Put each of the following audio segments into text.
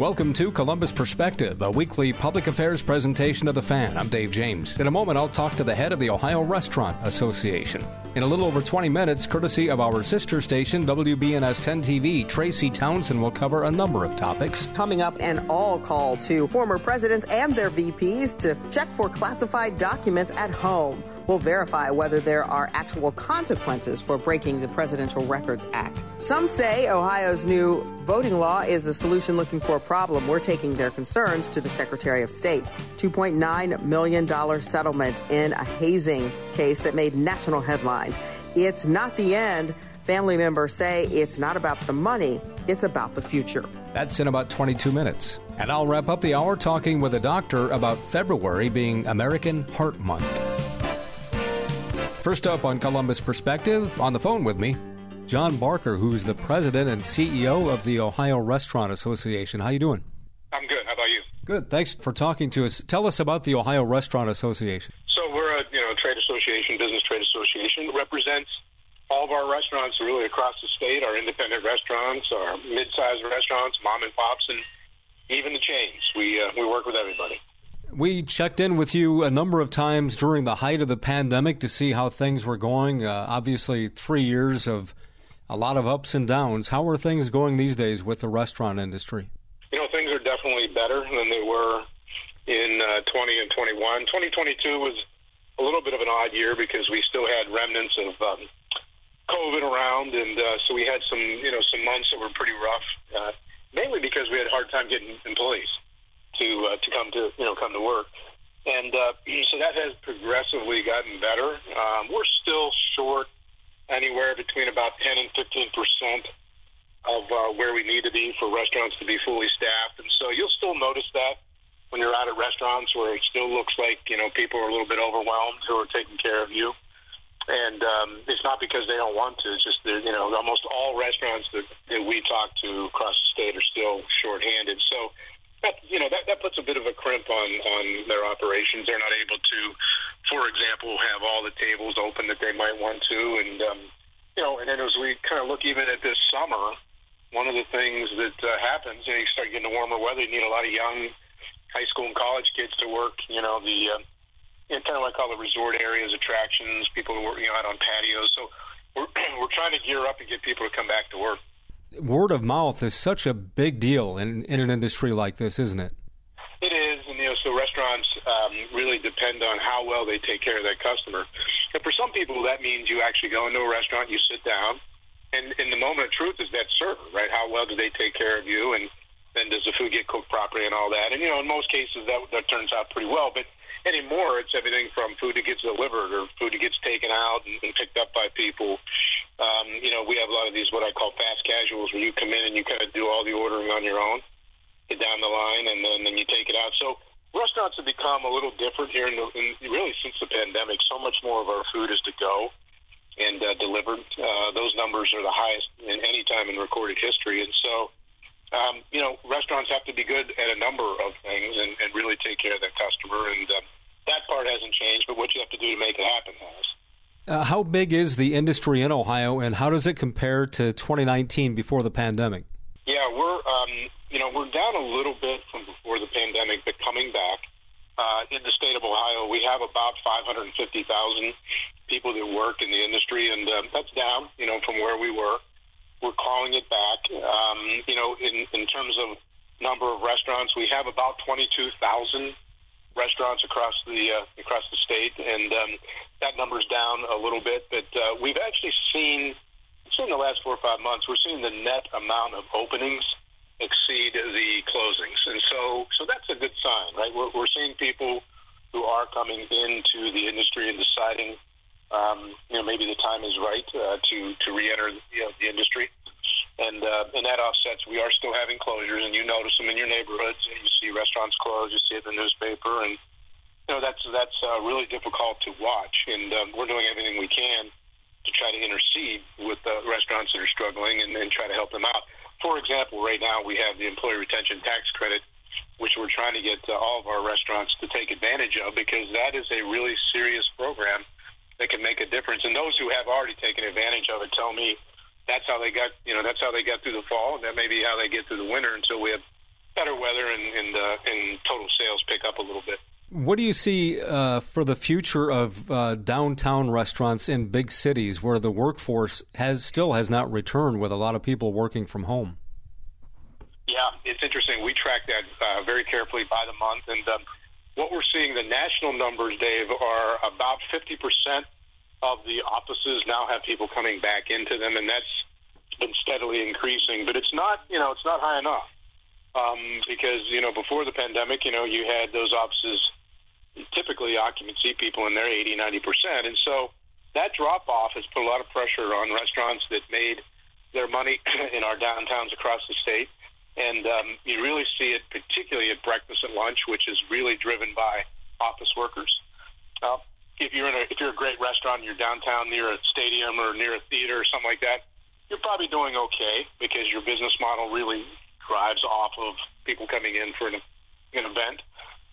Welcome to Columbus Perspective, a weekly public affairs presentation of the fan. I'm Dave James. In a moment, I'll talk to the head of the Ohio Restaurant Association. In a little over 20 minutes, courtesy of our sister station, WBNS 10 TV, Tracy Townsend will cover a number of topics. Coming up, an all call to former presidents and their VPs to check for classified documents at home. We'll verify whether there are actual consequences for breaking the Presidential Records Act. Some say Ohio's new voting law is a solution looking for problem. We're taking their concerns to the Secretary of State. $2.9 million settlement in a hazing case that made national headlines. It's not the end. Family members say it's not about the money, it's about the future. That's in about 22 minutes. And I'll wrap up the hour talking with a doctor about February being American Heart Month. First up on Columbus Perspective, on the phone with me, John Barker, who's the president and CEO of the Ohio Restaurant Association. How you doing? I'm good. How about you? Good. Thanks for talking to us. Tell us about the Ohio Restaurant Association. So we're a you know trade association, business trade association that represents all of our restaurants really across the state, our independent restaurants, our mid-sized restaurants, mom and pops, and even the chains. We uh, we work with everybody. We checked in with you a number of times during the height of the pandemic to see how things were going. Uh, obviously, three years of a lot of ups and downs. How are things going these days with the restaurant industry? You know, things are definitely better than they were in uh, 20 and 21. 2022 was a little bit of an odd year because we still had remnants of um, COVID around, and uh, so we had some, you know, some months that were pretty rough. Uh, mainly because we had a hard time getting employees to uh, to come to you know come to work, and uh, so that has progressively gotten better. Um, we're still short anywhere between about 10 and 15 percent of uh, where we need to be for restaurants to be fully staffed, and so you'll still notice that when you're out at restaurants where it still looks like you know people are a little bit overwhelmed who are taking care of you. And um, it's not because they don't want to. It's just that you know almost all restaurants that, that we talk to across the state are still shorthanded. So that you know that that puts a bit of a crimp on on their operations. They're not able to, for example, have all the tables open that they might want to, and um, you know, and then as we kind of look even at this summer, one of the things that uh, happens, you, know, you start getting the warmer weather. You need a lot of young high school and college kids to work. You know, the uh, you know, kind of like all the resort areas, attractions, people who are you know out on patios. So we're we're trying to gear up and get people to come back to work word of mouth is such a big deal in, in an industry like this, isn't it? It is, and you know, so restaurants um, really depend on how well they take care of that customer. And for some people, that means you actually go into a restaurant, you sit down, and, and the moment of truth is that server, right? How well do they take care of you, and then does the food get cooked properly and all that? And you know, in most cases, that that turns out pretty well, but anymore, it's everything from food that gets delivered or food that gets taken out and, and picked up by people. Um, you know, we have a lot of these what I call fast casuals, where you come in and you kind of do all the ordering on your own, down the line, and then then you take it out. So restaurants have become a little different here, in, the, in really since the pandemic. So much more of our food is to go and uh, delivered. Uh, those numbers are the highest in any time in recorded history, and so um, you know, restaurants have to be good at a number of things and, and really take care of their customer. And uh, that part hasn't changed, but what you have to do to make it happen has. Uh, how big is the industry in Ohio, and how does it compare to 2019 before the pandemic? Yeah, we're um, you know we're down a little bit from before the pandemic, but coming back. Uh, in the state of Ohio, we have about 550,000 people that work in the industry, and uh, that's down, you know, from where we were we're calling it back. Um, you know, in, in terms of number of restaurants, we have about 22,000 restaurants across the uh, across the state, and um, that number's down a little bit. But uh, we've actually seen, seen in the last four or five months, we're seeing the net amount of openings exceed the closings, and so so that's a good sign, right? We're, we're seeing people who are coming into the industry and deciding um, you know, maybe the time is right uh, to to re-enter you know, the industry, and uh, and that offsets. We are still having closures, and you notice them in your neighborhoods. You see restaurants close, you see it in the newspaper, and you know that's that's uh, really difficult to watch. And um, we're doing everything we can to try to intercede with uh, restaurants that are struggling and, and try to help them out. For example, right now we have the employee retention tax credit, which we're trying to get uh, all of our restaurants to take advantage of because that is a really serious program that can make a difference. And those who have already taken advantage of it tell me that's how they got, you know, that's how they got through the fall, and that may be how they get through the winter until we have better weather and and, uh, and total sales pick up a little bit. What do you see uh, for the future of uh, downtown restaurants in big cities where the workforce has still has not returned, with a lot of people working from home? Yeah, it's interesting. We track that uh, very carefully by the month, and um, what we're seeing, the national numbers, Dave, are about 50% of the offices now have people coming back into them, and that's been steadily increasing. But it's not, you know, it's not high enough um, because you know before the pandemic, you know, you had those offices typically occupancy people in there 80, 90 percent, and so that drop off has put a lot of pressure on restaurants that made their money in our downtowns across the state. And um, you really see it particularly at breakfast and lunch, which is really driven by office workers. Uh, if you're in a if you're a great restaurant, you're downtown near a stadium or near a theater or something like that, you're probably doing okay because your business model really drives off of people coming in for an, an event.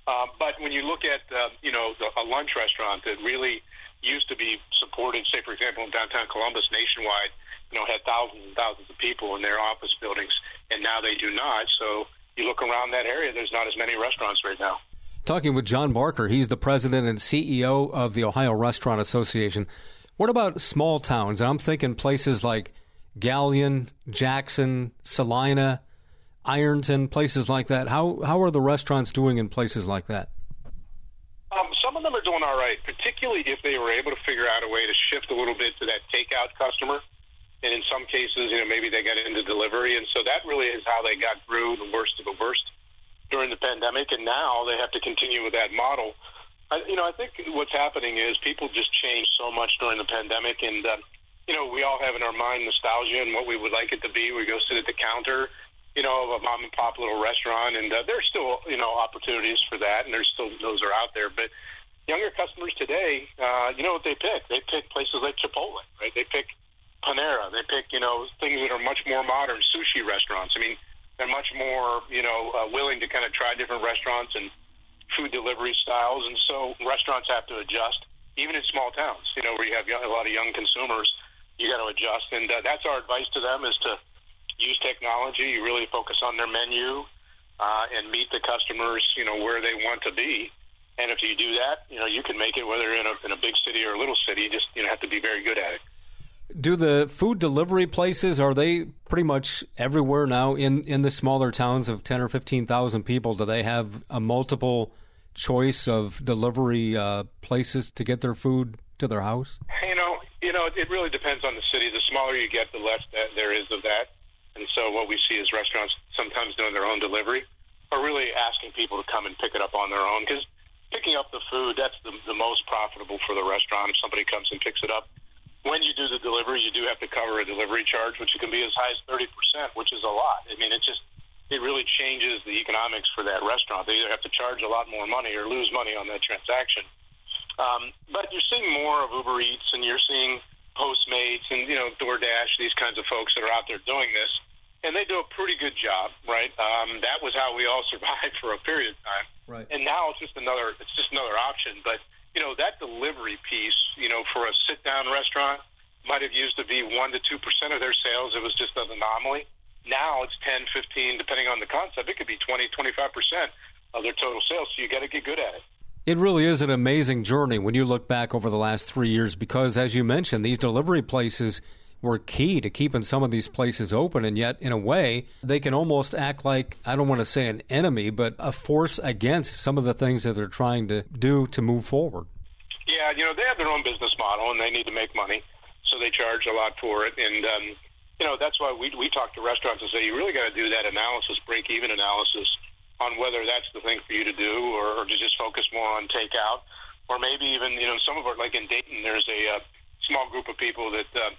Uh, but when you look at uh, you know the, a lunch restaurant that really used to be supported, say for example in downtown Columbus nationwide, you know had thousands and thousands of people in their office buildings, and now they do not. So you look around that area, there's not as many restaurants right now. Talking with John Barker, he's the president and CEO of the Ohio Restaurant Association. What about small towns? I'm thinking places like Galion, Jackson, Celina, Ironton, places like that. How how are the restaurants doing in places like that? Um, some of them are doing all right, particularly if they were able to figure out a way to shift a little bit to that takeout customer. And in some cases, you know, maybe they got into delivery, and so that really is how they got through the worst of the worst during the pandemic, and now they have to continue with that model. I, you know, I think what's happening is people just changed so much during the pandemic, and uh, you know, we all have in our mind nostalgia and what we would like it to be. We go sit at the counter, you know, of a mom and pop little restaurant, and uh, there's still you know opportunities for that, and there's still those are out there, but younger customers today, uh, you know what they pick? They pick places like Chipotle, right? They pick Panera. They pick, you know, things that are much more modern, sushi restaurants. I mean, they're much more, you know, uh, willing to kind of try different restaurants and food delivery styles, and so restaurants have to adjust, even in small towns, you know, where you have a lot of young consumers. You got to adjust, and uh, that's our advice to them: is to use technology. You really focus on their menu uh, and meet the customers, you know, where they want to be. And if you do that, you know, you can make it whether in a, in a big city or a little city. You just you know have to be very good at it. Do the food delivery places are they pretty much everywhere now in in the smaller towns of ten or fifteen thousand people? Do they have a multiple choice of delivery uh, places to get their food to their house? You know, you know, it really depends on the city. The smaller you get, the less that there is of that. And so what we see is restaurants sometimes doing their own delivery, or really asking people to come and pick it up on their own because picking up the food that's the, the most profitable for the restaurant if somebody comes and picks it up when you do the delivery, you do have to cover a delivery charge, which can be as high as 30%, which is a lot. I mean, it just, it really changes the economics for that restaurant. They either have to charge a lot more money or lose money on that transaction. Um, but you're seeing more of Uber Eats and you're seeing Postmates and, you know, DoorDash, these kinds of folks that are out there doing this. And they do a pretty good job, right? Um, that was how we all survived for a period of time. Right. And now it's just another, it's just another option. But you know, that delivery piece, you know, for a sit down restaurant might have used to be 1% to 2% of their sales. It was just an anomaly. Now it's 10, 15, depending on the concept. It could be 20, 25% of their total sales. So you got to get good at it. It really is an amazing journey when you look back over the last three years because, as you mentioned, these delivery places were key to keeping some of these places open. And yet, in a way, they can almost act like, I don't want to say an enemy, but a force against some of the things that they're trying to do to move forward. Yeah, you know, they have their own business model and they need to make money. So they charge a lot for it. And, um, you know, that's why we, we talk to restaurants and say, you really got to do that analysis, break even analysis on whether that's the thing for you to do or, or to just focus more on takeout. Or maybe even, you know, some of our, like in Dayton, there's a uh, small group of people that, uh,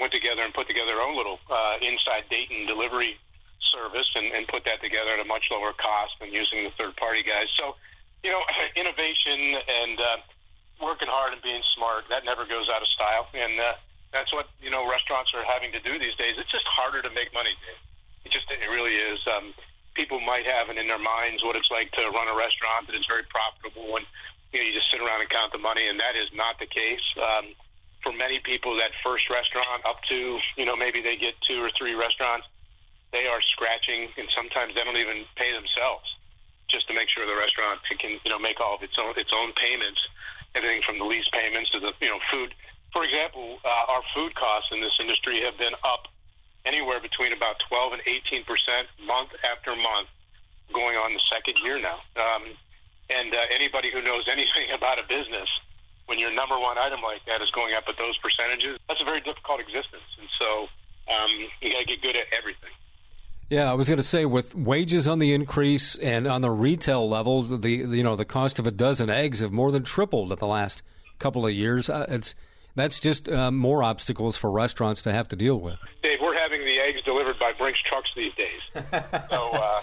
went together and put together their own little uh, inside Dayton delivery service and, and put that together at a much lower cost than using the third party guys. So, you know, innovation and uh, working hard and being smart that never goes out of style, and uh, that's what you know restaurants are having to do these days. It's just harder to make money. It just it really is. Um, people might have it in their minds what it's like to run a restaurant that is very profitable and you know you just sit around and count the money, and that is not the case. Um, for many people, that first restaurant up to, you know, maybe they get two or three restaurants, they are scratching, and sometimes they don't even pay themselves just to make sure the restaurant can you know make all of its own its own payments, everything from the lease payments to the you know food. For example, uh, our food costs in this industry have been up anywhere between about 12 and 18 percent month after month, going on the second year now. Um, and uh, anybody who knows anything about a business, when your number one item like that is going up at those percentages, that's a very difficult existence. And so um, you got to get good at everything. Yeah, I was going to say with wages on the increase and on the retail level, the you know the cost of a dozen eggs have more than tripled in the last couple of years. Uh, it's that's just uh, more obstacles for restaurants to have to deal with. Dave, we're having the eggs delivered by Brinks trucks these days. so, uh,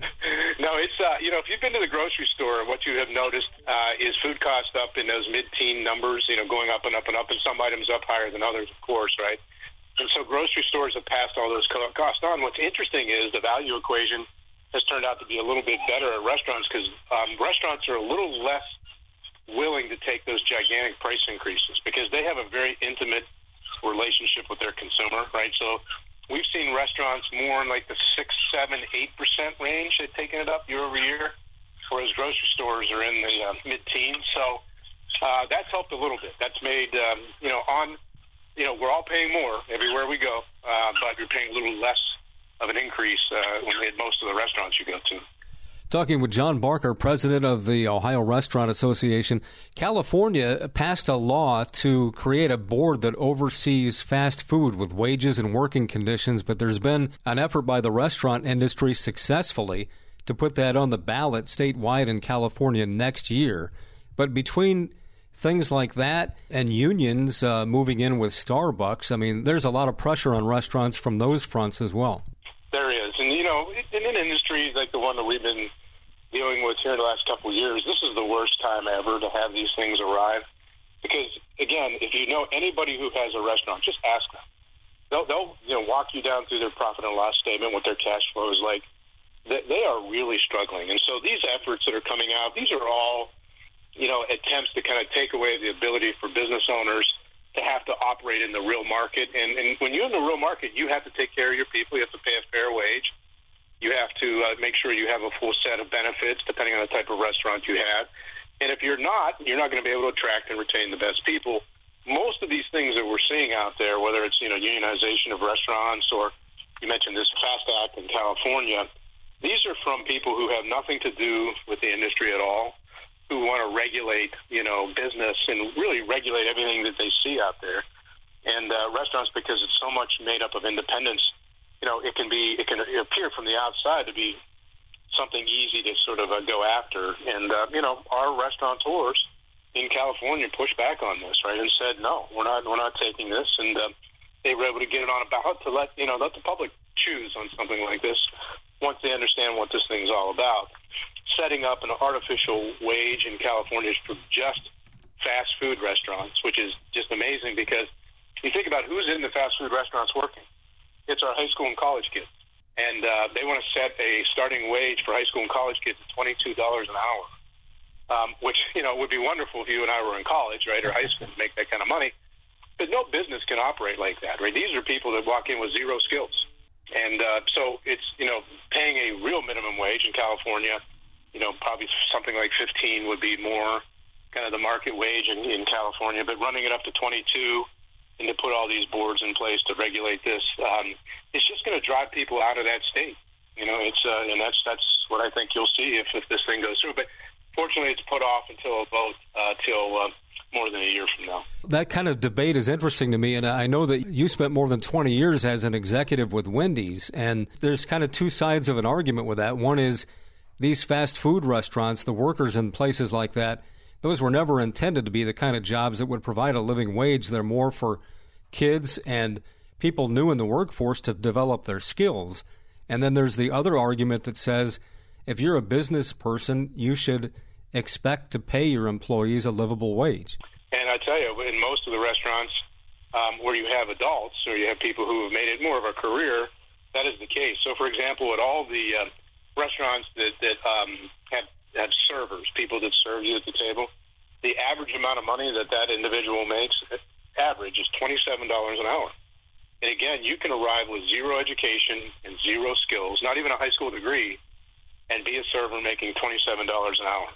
no, it's uh, you know if you've been to the grocery store, what you have noticed uh, is food cost up in those mid-teen numbers. You know, going up and up and up, and some items up higher than others, of course, right? And so grocery stores have passed all those costs on. What's interesting is the value equation has turned out to be a little bit better at restaurants because um, restaurants are a little less willing to take those gigantic price increases because they have a very intimate relationship with their consumer, right? So we've seen restaurants more in like the six, seven, eight percent range. They've taken it up year over year, whereas grocery stores are in the uh, mid-teens. So uh, that's helped a little bit. That's made um, you know on you know, we're all paying more everywhere we go, uh, but you're paying a little less of an increase uh, when at most of the restaurants you go to. Talking with John Barker, president of the Ohio Restaurant Association, California passed a law to create a board that oversees fast food with wages and working conditions, but there's been an effort by the restaurant industry successfully to put that on the ballot statewide in California next year. But between things like that and unions uh, moving in with Starbucks. I mean, there's a lot of pressure on restaurants from those fronts as well. There is. And, you know, in an industry like the one that we've been dealing with here in the last couple of years, this is the worst time ever to have these things arrive. Because, again, if you know anybody who has a restaurant, just ask them. They'll, they'll you know, walk you down through their profit and loss statement, what their cash flow is like. They, they are really struggling. And so these efforts that are coming out, these are all – you know, attempts to kind of take away the ability for business owners to have to operate in the real market. And, and when you're in the real market, you have to take care of your people. You have to pay a fair wage. You have to uh, make sure you have a full set of benefits, depending on the type of restaurant you have. And if you're not, you're not going to be able to attract and retain the best people. Most of these things that we're seeing out there, whether it's you know unionization of restaurants or you mentioned this FAST Act in California, these are from people who have nothing to do with the industry at all who want to regulate, you know, business and really regulate everything that they see out there. And uh, restaurants, because it's so much made up of independence, you know, it can be, it can appear from the outside to be something easy to sort of uh, go after. And uh, you know, our restaurateurs in California pushed back on this, right, and said, no, we're not, we're not taking this. And uh, they were able to get it on a ballot to let you know let the public choose on something like this once they understand what this thing's all about setting up an artificial wage in California for just fast food restaurants, which is just amazing because you think about who's in the fast food restaurants working. It's our high school and college kids. And uh, they want to set a starting wage for high school and college kids at $22 an hour, um, which, you know, would be wonderful if you and I were in college, right, or high school to make that kind of money. But no business can operate like that, right? These are people that walk in with zero skills. And uh, so it's, you know, paying a real minimum wage in California – you know, probably something like 15 would be more kind of the market wage in, in California, but running it up to 22 and to put all these boards in place to regulate this, um, it's just going to drive people out of that state. You know, it's uh, and that's that's what I think you'll see if, if this thing goes through. But fortunately, it's put off until a vote uh, till uh, more than a year from now. That kind of debate is interesting to me, and I know that you spent more than 20 years as an executive with Wendy's, and there's kind of two sides of an argument with that. One is these fast food restaurants, the workers in places like that, those were never intended to be the kind of jobs that would provide a living wage. They're more for kids and people new in the workforce to develop their skills. And then there's the other argument that says if you're a business person, you should expect to pay your employees a livable wage. And I tell you, in most of the restaurants um, where you have adults or you have people who have made it more of a career, that is the case. So, for example, at all the uh, restaurants that that um, have have servers, people that serve you at the table, the average amount of money that that individual makes, average, is twenty seven dollars an hour. And again, you can arrive with zero education and zero skills, not even a high school degree, and be a server making $27 an hour.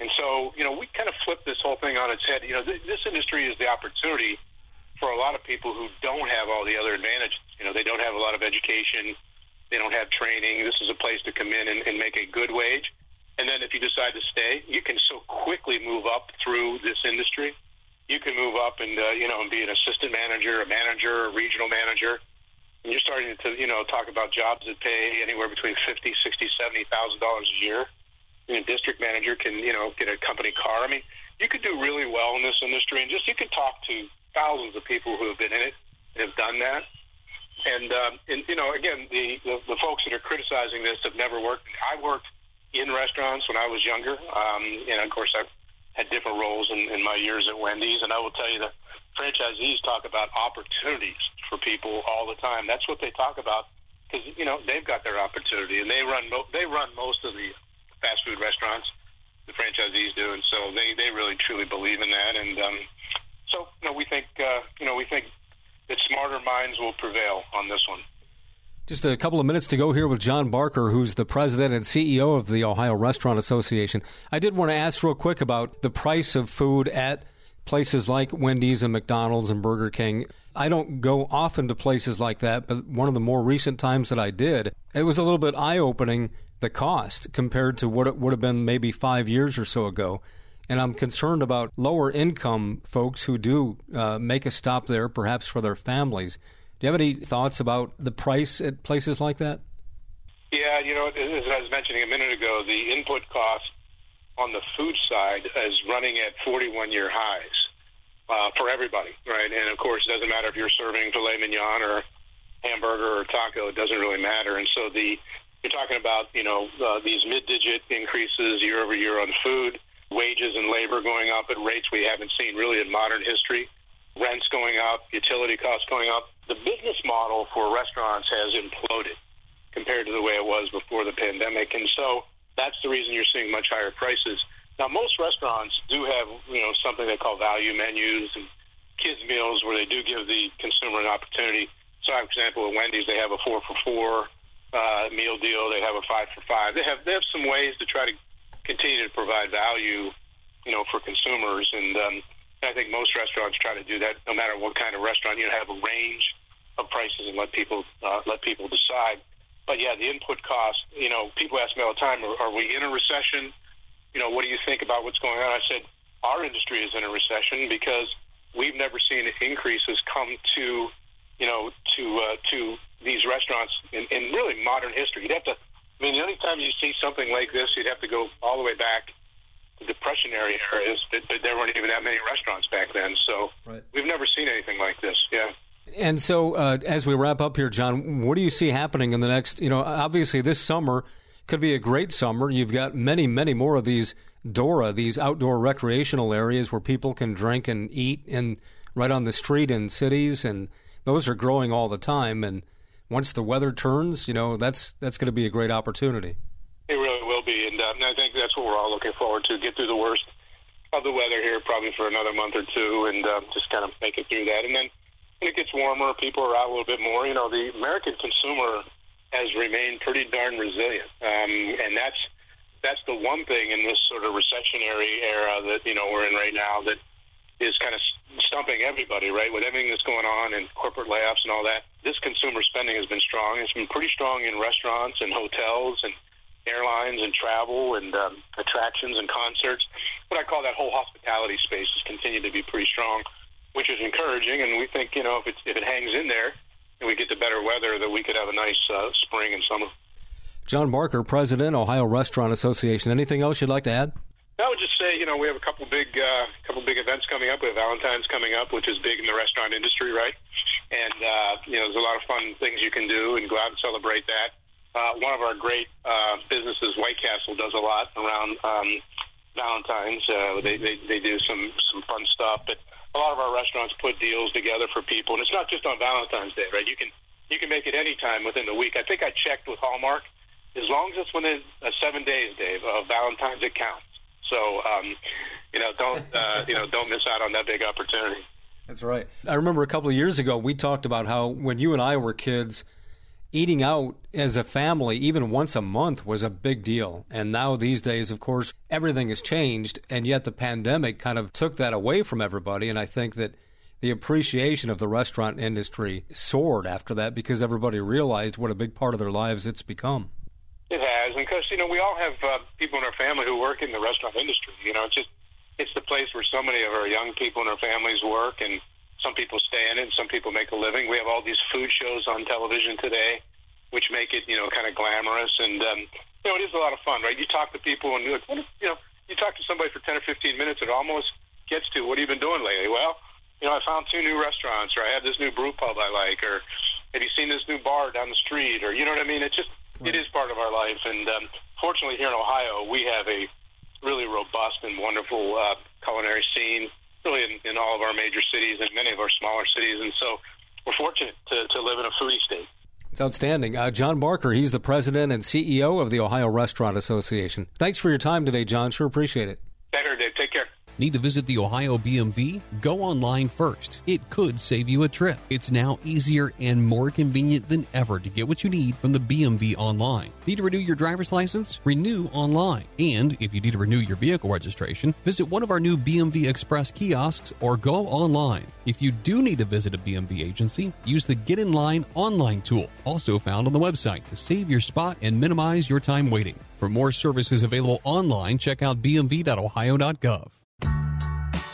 And so, you know, we kind of flip this whole thing on its head. You know, th- this industry is the opportunity for a lot of people who don't have all the other advantages. You know, they don't have a lot of education, they don't have training. This is a place to come in and, and make a good wage. And then if you decide to stay, you can so quickly move up through this industry. You can move up and uh, you know and be an assistant manager, a manager, a regional manager. And you're starting to you know talk about jobs that pay anywhere between fifty, sixty, seventy thousand dollars a year. And a district manager can you know get a company car. I mean, you could do really well in this industry, and just you can talk to thousands of people who have been in it and have done that. And, um, and you know, again, the, the the folks that are criticizing this have never worked. I worked in restaurants when I was younger, um, and of course, I've had different roles in, in my years at Wendy's. And I will tell you that franchisees talk about opportunities for people all the time. That's what they talk about because you know they've got their opportunity, and they run mo- they run most of the fast food restaurants. The franchisees do, and so they they really truly believe in that. And um, so you know, we think uh, you know we think that smarter minds will prevail on this one. Just a couple of minutes to go here with John Barker, who's the president and CEO of the Ohio Restaurant Association. I did want to ask real quick about the price of food at places like Wendy's and McDonald's and Burger King. I don't go often to places like that, but one of the more recent times that I did, it was a little bit eye opening the cost compared to what it would have been maybe five years or so ago. And I'm concerned about lower income folks who do uh, make a stop there, perhaps for their families. Do you have any thoughts about the price at places like that? Yeah, you know, as I was mentioning a minute ago, the input cost on the food side is running at 41 year highs uh, for everybody, right? And of course, it doesn't matter if you're serving filet mignon or hamburger or taco, it doesn't really matter. And so the you're talking about, you know, uh, these mid digit increases year over year on food wages and labor going up at rates we haven't seen really in modern history, rents going up, utility costs going up. The business model for restaurants has imploded compared to the way it was before the pandemic. And so that's the reason you're seeing much higher prices. Now, most restaurants do have, you know, something they call value menus and kids meals where they do give the consumer an opportunity. So, for example, at Wendy's, they have a four for four uh, meal deal. They have a five for five. They have they have some ways to try to continue to provide value, you know, for consumers. And um, I think most restaurants try to do that, no matter what kind of restaurant. You have a range of prices and let people uh, let people decide. But yeah, the input cost. You know, people ask me all the time, are, are we in a recession? You know, what do you think about what's going on? I said our industry is in a recession because we've never seen increases come to, you know, to uh, to these restaurants in, in really modern history. You'd have to I mean, the only time you see something like this, you'd have to go all the way back to Depressionary areas. but, but there weren't even that many restaurants back then. So right. we've never seen anything like this. Yeah. And so, uh, as we wrap up here, John, what do you see happening in the next? You know, obviously this summer could be a great summer. You've got many, many more of these DORA, these outdoor recreational areas where people can drink and eat and right on the street in cities, and those are growing all the time. And once the weather turns, you know, that's that's going to be a great opportunity. Uh, and I think that's what we're all looking forward to: get through the worst of the weather here, probably for another month or two, and uh, just kind of make it through that. And then when it gets warmer, people are out a little bit more. You know, the American consumer has remained pretty darn resilient, um, and that's that's the one thing in this sort of recessionary era that you know we're in right now that is kind of stumping everybody, right? With everything that's going on and corporate layoffs and all that, this consumer spending has been strong. It's been pretty strong in restaurants and hotels and airlines and travel and um, attractions and concerts. What I call that whole hospitality space has continued to be pretty strong, which is encouraging. And we think, you know, if it, if it hangs in there and we get the better weather, that we could have a nice uh, spring and summer. John Barker, President, Ohio Restaurant Association. Anything else you'd like to add? I would just say, you know, we have a couple big, uh, couple big events coming up. We have Valentine's coming up, which is big in the restaurant industry, right? And uh, you know, there's a lot of fun things you can do, and go out and celebrate that. Uh, one of our great uh, businesses, White Castle, does a lot around um, Valentine's. Uh, they, they they do some some fun stuff, but a lot of our restaurants put deals together for people, and it's not just on Valentine's Day, right? You can you can make it any time within the week. I think I checked with Hallmark. As long as it's within uh, seven days, Dave, of Valentine's, it counts. So, um, you know, don't uh, you know, don't miss out on that big opportunity. That's right. I remember a couple of years ago we talked about how when you and I were kids, eating out as a family, even once a month, was a big deal. And now these days, of course, everything has changed, and yet the pandemic kind of took that away from everybody. And I think that the appreciation of the restaurant industry soared after that because everybody realized what a big part of their lives it's become. It has, and because you know we all have uh, people in our family who work in the restaurant industry. You know, it's just it's the place where so many of our young people in our families work, and some people stay in it, and some people make a living. We have all these food shows on television today, which make it, you know, kind of glamorous. And, um, you know, it is a lot of fun, right? You talk to people and, you're like, what if, you know, you talk to somebody for 10 or 15 minutes, it almost gets to, what have you been doing lately? Well, you know, I found two new restaurants, or I have this new brew pub I like, or have you seen this new bar down the street, or, you know what I mean? It just, it is part of our life. And um, fortunately, here in Ohio, we have a really robust and wonderful uh, culinary scene really in, in all of our major cities and many of our smaller cities. And so we're fortunate to, to live in a foodie state. It's outstanding. Uh, John Barker, he's the president and CEO of the Ohio Restaurant Association. Thanks for your time today, John. Sure appreciate it. Better, Dave. Take care. Need to visit the Ohio BMV? Go online first. It could save you a trip. It's now easier and more convenient than ever to get what you need from the BMV online. Need to renew your driver's license? Renew online. And if you need to renew your vehicle registration, visit one of our new BMV Express kiosks or go online. If you do need to visit a BMV agency, use the Get in Line online tool, also found on the website to save your spot and minimize your time waiting. For more services available online, check out bmv.ohio.gov.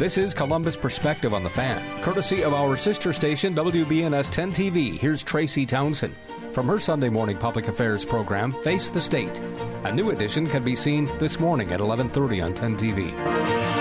This is Columbus Perspective on the Fan, courtesy of our sister station WBNS 10 TV. Here's Tracy Townsend from her Sunday morning public affairs program, Face the State. A new edition can be seen this morning at 11:30 on 10 TV.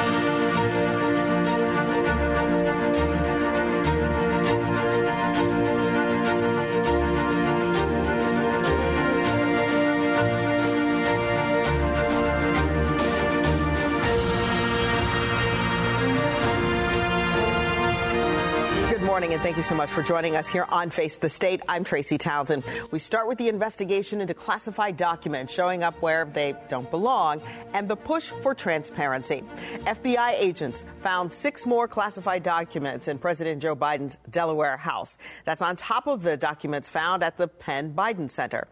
You so much for joining us here on Face the State. I'm Tracy Townsend. We start with the investigation into classified documents showing up where they don't belong and the push for transparency. FBI agents found six more classified documents in President Joe Biden's Delaware house. That's on top of the documents found at the Penn Biden Center.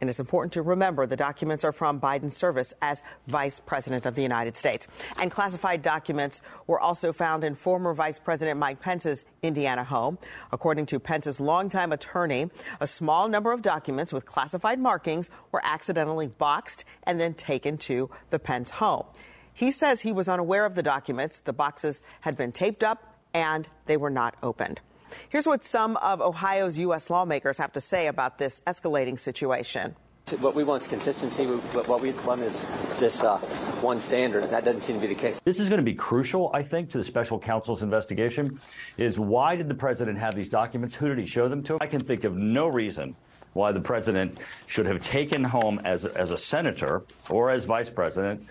And it's important to remember the documents are from Biden's service as Vice President of the United States. And classified documents were also found in former Vice President Mike Pence's Indiana home. According to Pence's longtime attorney, a small number of documents with classified markings were accidentally boxed and then taken to the Pence home. He says he was unaware of the documents. The boxes had been taped up and they were not opened. Here's what some of Ohio's U.S. lawmakers have to say about this escalating situation. What we want is consistency. What we want is this uh, one standard. and That doesn't seem to be the case. This is going to be crucial, I think, to the special counsel's investigation. Is why did the president have these documents? Who did he show them to? I can think of no reason why the president should have taken home as as a senator or as vice president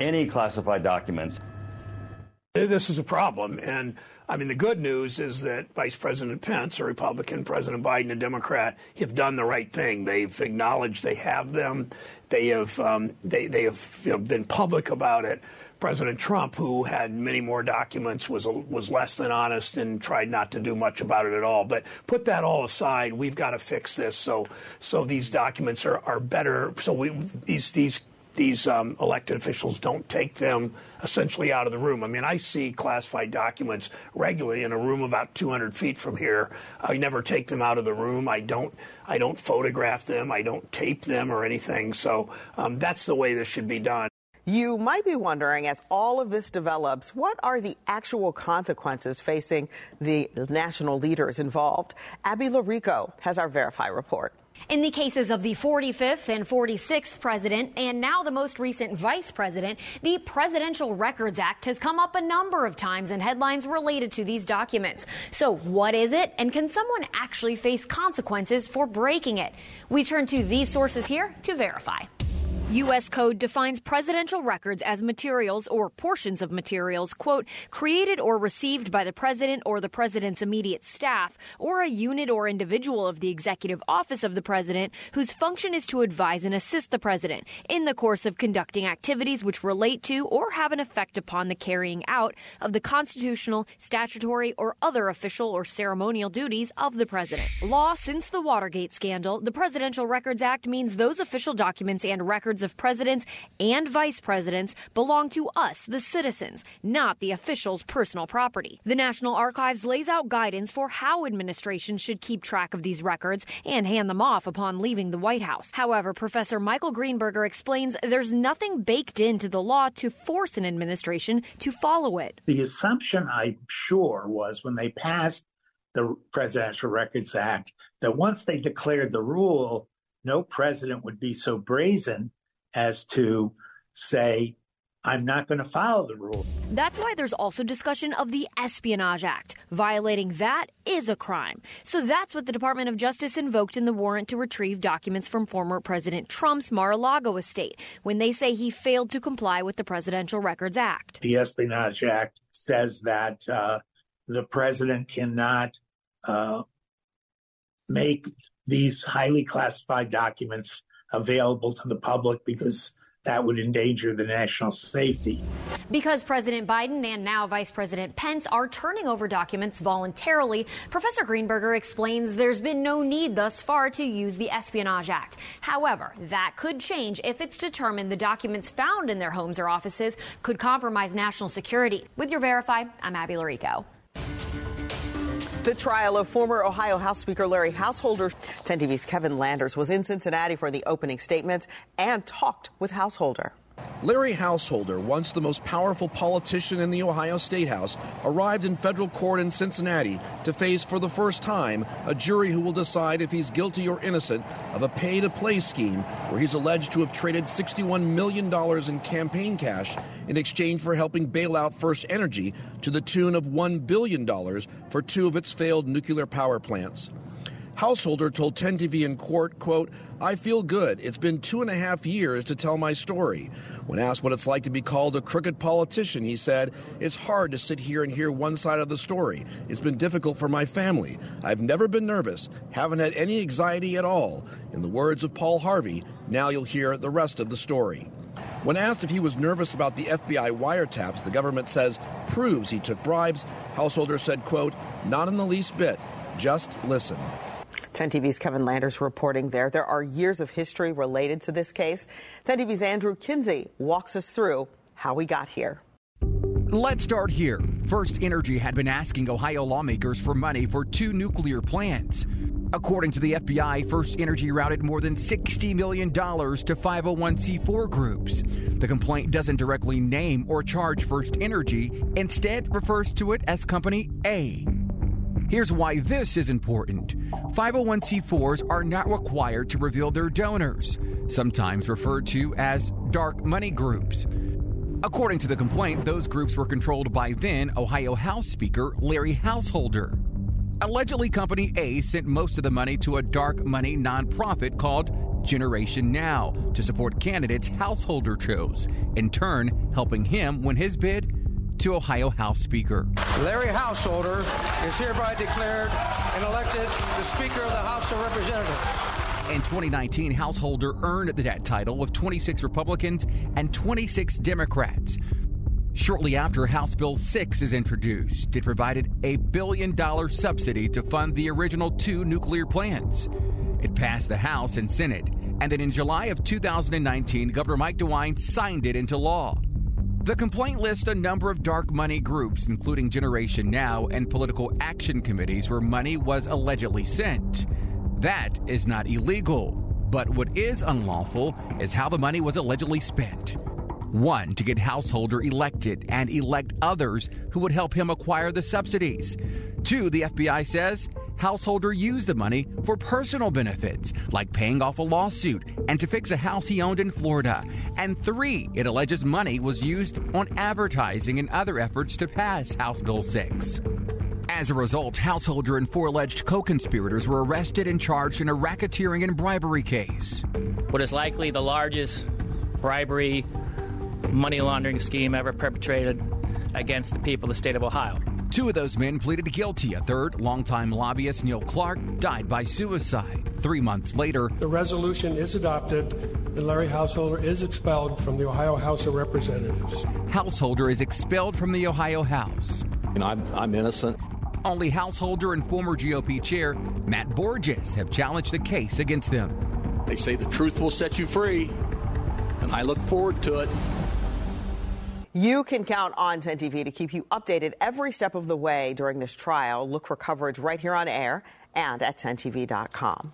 any classified documents. This is a problem, and I mean, the good news is that Vice President Pence, a Republican, President Biden, a Democrat, have done the right thing. They've acknowledged they have them. They have um, they they have you know, been public about it. President Trump, who had many more documents, was was less than honest and tried not to do much about it at all. But put that all aside, we've got to fix this so so these documents are, are better. So we these these these um, elected officials don't take them essentially out of the room. I mean, I see classified documents regularly in a room about 200 feet from here. I never take them out of the room. I don't. I don't photograph them. I don't tape them or anything. So um, that's the way this should be done. You might be wondering, as all of this develops, what are the actual consequences facing the national leaders involved? Abby Llorico has our Verify report. In the cases of the 45th and 46th president, and now the most recent vice president, the Presidential Records Act has come up a number of times in headlines related to these documents. So, what is it, and can someone actually face consequences for breaking it? We turn to these sources here to verify. U.S. Code defines presidential records as materials or portions of materials, quote, created or received by the president or the president's immediate staff or a unit or individual of the executive office of the president whose function is to advise and assist the president in the course of conducting activities which relate to or have an effect upon the carrying out of the constitutional, statutory, or other official or ceremonial duties of the president. Law since the Watergate scandal, the Presidential Records Act means those official documents and records of presidents and vice presidents belong to us, the citizens, not the official's personal property. The National Archives lays out guidance for how administrations should keep track of these records and hand them off upon leaving the White House. However, Professor Michael Greenberger explains there's nothing baked into the law to force an administration to follow it. The assumption, I'm sure, was when they passed the Presidential Records Act that once they declared the rule, no president would be so brazen as to say, I'm not going to follow the rule. That's why there's also discussion of the Espionage Act. Violating that is a crime. So that's what the Department of Justice invoked in the warrant to retrieve documents from former President Trump's Mar a Lago estate when they say he failed to comply with the Presidential Records Act. The Espionage Act says that uh, the president cannot uh, make these highly classified documents available to the public because that would endanger the national safety. Because President Biden and now Vice President Pence are turning over documents voluntarily, Professor Greenberger explains there's been no need thus far to use the Espionage Act. However, that could change if it's determined the documents found in their homes or offices could compromise national security. With your Verify, I'm Abby Llorico. The trial of former Ohio House Speaker Larry Householder, 10 TV's Kevin Landers, was in Cincinnati for the opening statements and talked with Householder. Larry Householder, once the most powerful politician in the Ohio State House, arrived in federal court in Cincinnati to face for the first time a jury who will decide if he's guilty or innocent of a pay to play scheme where he's alleged to have traded $61 million in campaign cash in exchange for helping bail out First Energy to the tune of $1 billion for two of its failed nuclear power plants. Householder told 10 TV in court, quote, I feel good. It's been two and a half years to tell my story. When asked what it's like to be called a crooked politician, he said, It's hard to sit here and hear one side of the story. It's been difficult for my family. I've never been nervous, haven't had any anxiety at all. In the words of Paul Harvey, now you'll hear the rest of the story. When asked if he was nervous about the FBI wiretaps the government says proves he took bribes, Householder said, quote, Not in the least bit. Just listen. 10 TV's Kevin Landers reporting there. There are years of history related to this case. 10 TV's Andrew Kinsey walks us through how we got here. Let's start here. First Energy had been asking Ohio lawmakers for money for two nuclear plants. According to the FBI, First Energy routed more than $60 million to 501c4 groups. The complaint doesn't directly name or charge First Energy, instead refers to it as Company A. Here's why this is important 501c4s are not required to reveal their donors, sometimes referred to as dark money groups. According to the complaint, those groups were controlled by then Ohio House Speaker Larry Householder. Allegedly, Company A sent most of the money to a dark money nonprofit called Generation Now to support candidates Householder chose, in turn, helping him win his bid to Ohio House Speaker. Larry Householder is hereby declared and elected the Speaker of the House of Representatives. In 2019, Householder earned that title with 26 Republicans and 26 Democrats. Shortly after House Bill 6 is introduced, it provided a billion dollar subsidy to fund the original two nuclear plants. It passed the House and Senate, and then in July of 2019, Governor Mike DeWine signed it into law. The complaint lists a number of dark money groups, including Generation Now and political action committees where money was allegedly sent. That is not illegal. But what is unlawful is how the money was allegedly spent. One, to get Householder elected and elect others who would help him acquire the subsidies. Two, the FBI says Householder used the money for personal benefits, like paying off a lawsuit and to fix a house he owned in Florida. And three, it alleges money was used on advertising and other efforts to pass House Bill 6. As a result, Householder and four alleged co conspirators were arrested and charged in a racketeering and bribery case. What is likely the largest bribery money laundering scheme ever perpetrated against the people of the state of Ohio. Two of those men pleaded guilty. A third, longtime lobbyist Neil Clark, died by suicide. Three months later, the resolution is adopted and Larry Householder is expelled from the Ohio House of Representatives. Householder is expelled from the Ohio House. And I'm, I'm innocent. Only Householder and former GOP chair Matt Borges have challenged the case against them. They say the truth will set you free, and I look forward to it. You can count on 10 TV to keep you updated every step of the way during this trial. Look for coverage right here on air and at 10tv.com.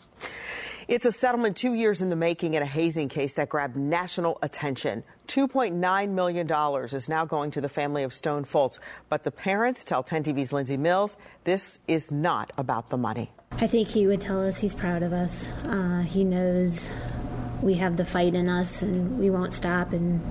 It's a settlement two years in the making in a hazing case that grabbed national attention. $2.9 million is now going to the family of Stone Foltz, but the parents tell 10 TV's Lindsay Mills this is not about the money. I think he would tell us he's proud of us. Uh, he knows we have the fight in us and we won't stop and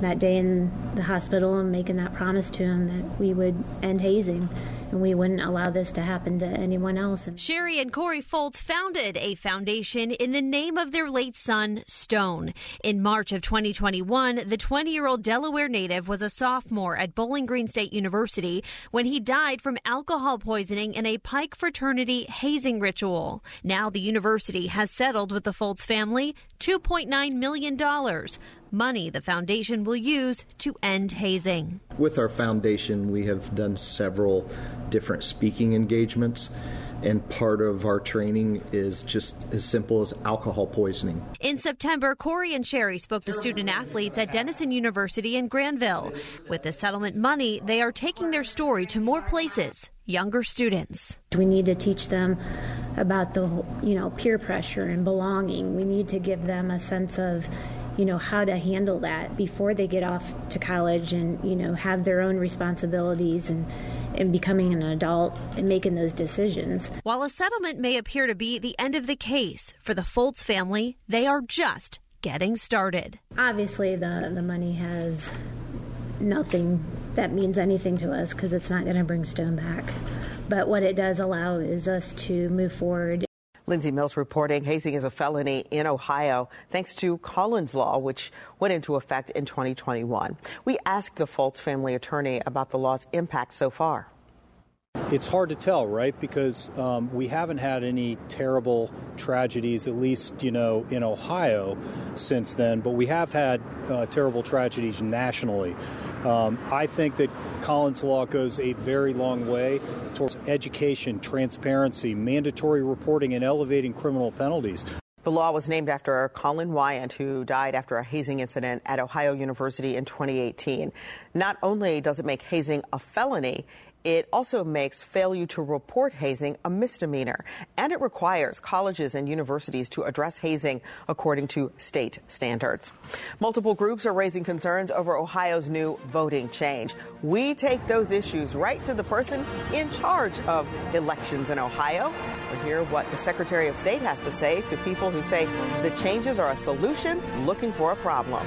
that day in the hospital and making that promise to him that we would end hazing and we wouldn't allow this to happen to anyone else. Sherry and Corey Foltz founded a foundation in the name of their late son, Stone. In March of 2021, the 20 year old Delaware native was a sophomore at Bowling Green State University when he died from alcohol poisoning in a Pike fraternity hazing ritual. Now the university has settled with the Foltz family $2.9 million money the foundation will use to end hazing. With our foundation, we have done several different speaking engagements and part of our training is just as simple as alcohol poisoning. In September, Corey and Sherry spoke to student athletes at Denison University in Granville. With the settlement money, they are taking their story to more places, younger students. We need to teach them about the, you know, peer pressure and belonging. We need to give them a sense of you know how to handle that before they get off to college and you know have their own responsibilities and and becoming an adult and making those decisions. While a settlement may appear to be the end of the case for the Foltz family, they are just getting started. Obviously, the the money has nothing that means anything to us because it's not going to bring Stone back. But what it does allow is us to move forward Lindsay Mills reporting hazing is a felony in Ohio thanks to Collin's Law, which went into effect in 2021. We asked the Foltz family attorney about the law's impact so far. It's hard to tell, right? Because um, we haven't had any terrible tragedies, at least, you know, in Ohio since then, but we have had uh, terrible tragedies nationally. Um, I think that Collin's Law goes a very long way towards education, transparency, mandatory reporting, and elevating criminal penalties. The law was named after Collin Wiant, who died after a hazing incident at Ohio University in 2018. Not only does it make hazing a felony, it also makes failure to report hazing a misdemeanor, and it requires colleges and universities to address hazing according to state standards. Multiple groups are raising concerns over Ohio's new voting change. We take those issues right to the person in charge of elections in Ohio. We'll hear what the Secretary of State has to say to people who say the changes are a solution looking for a problem.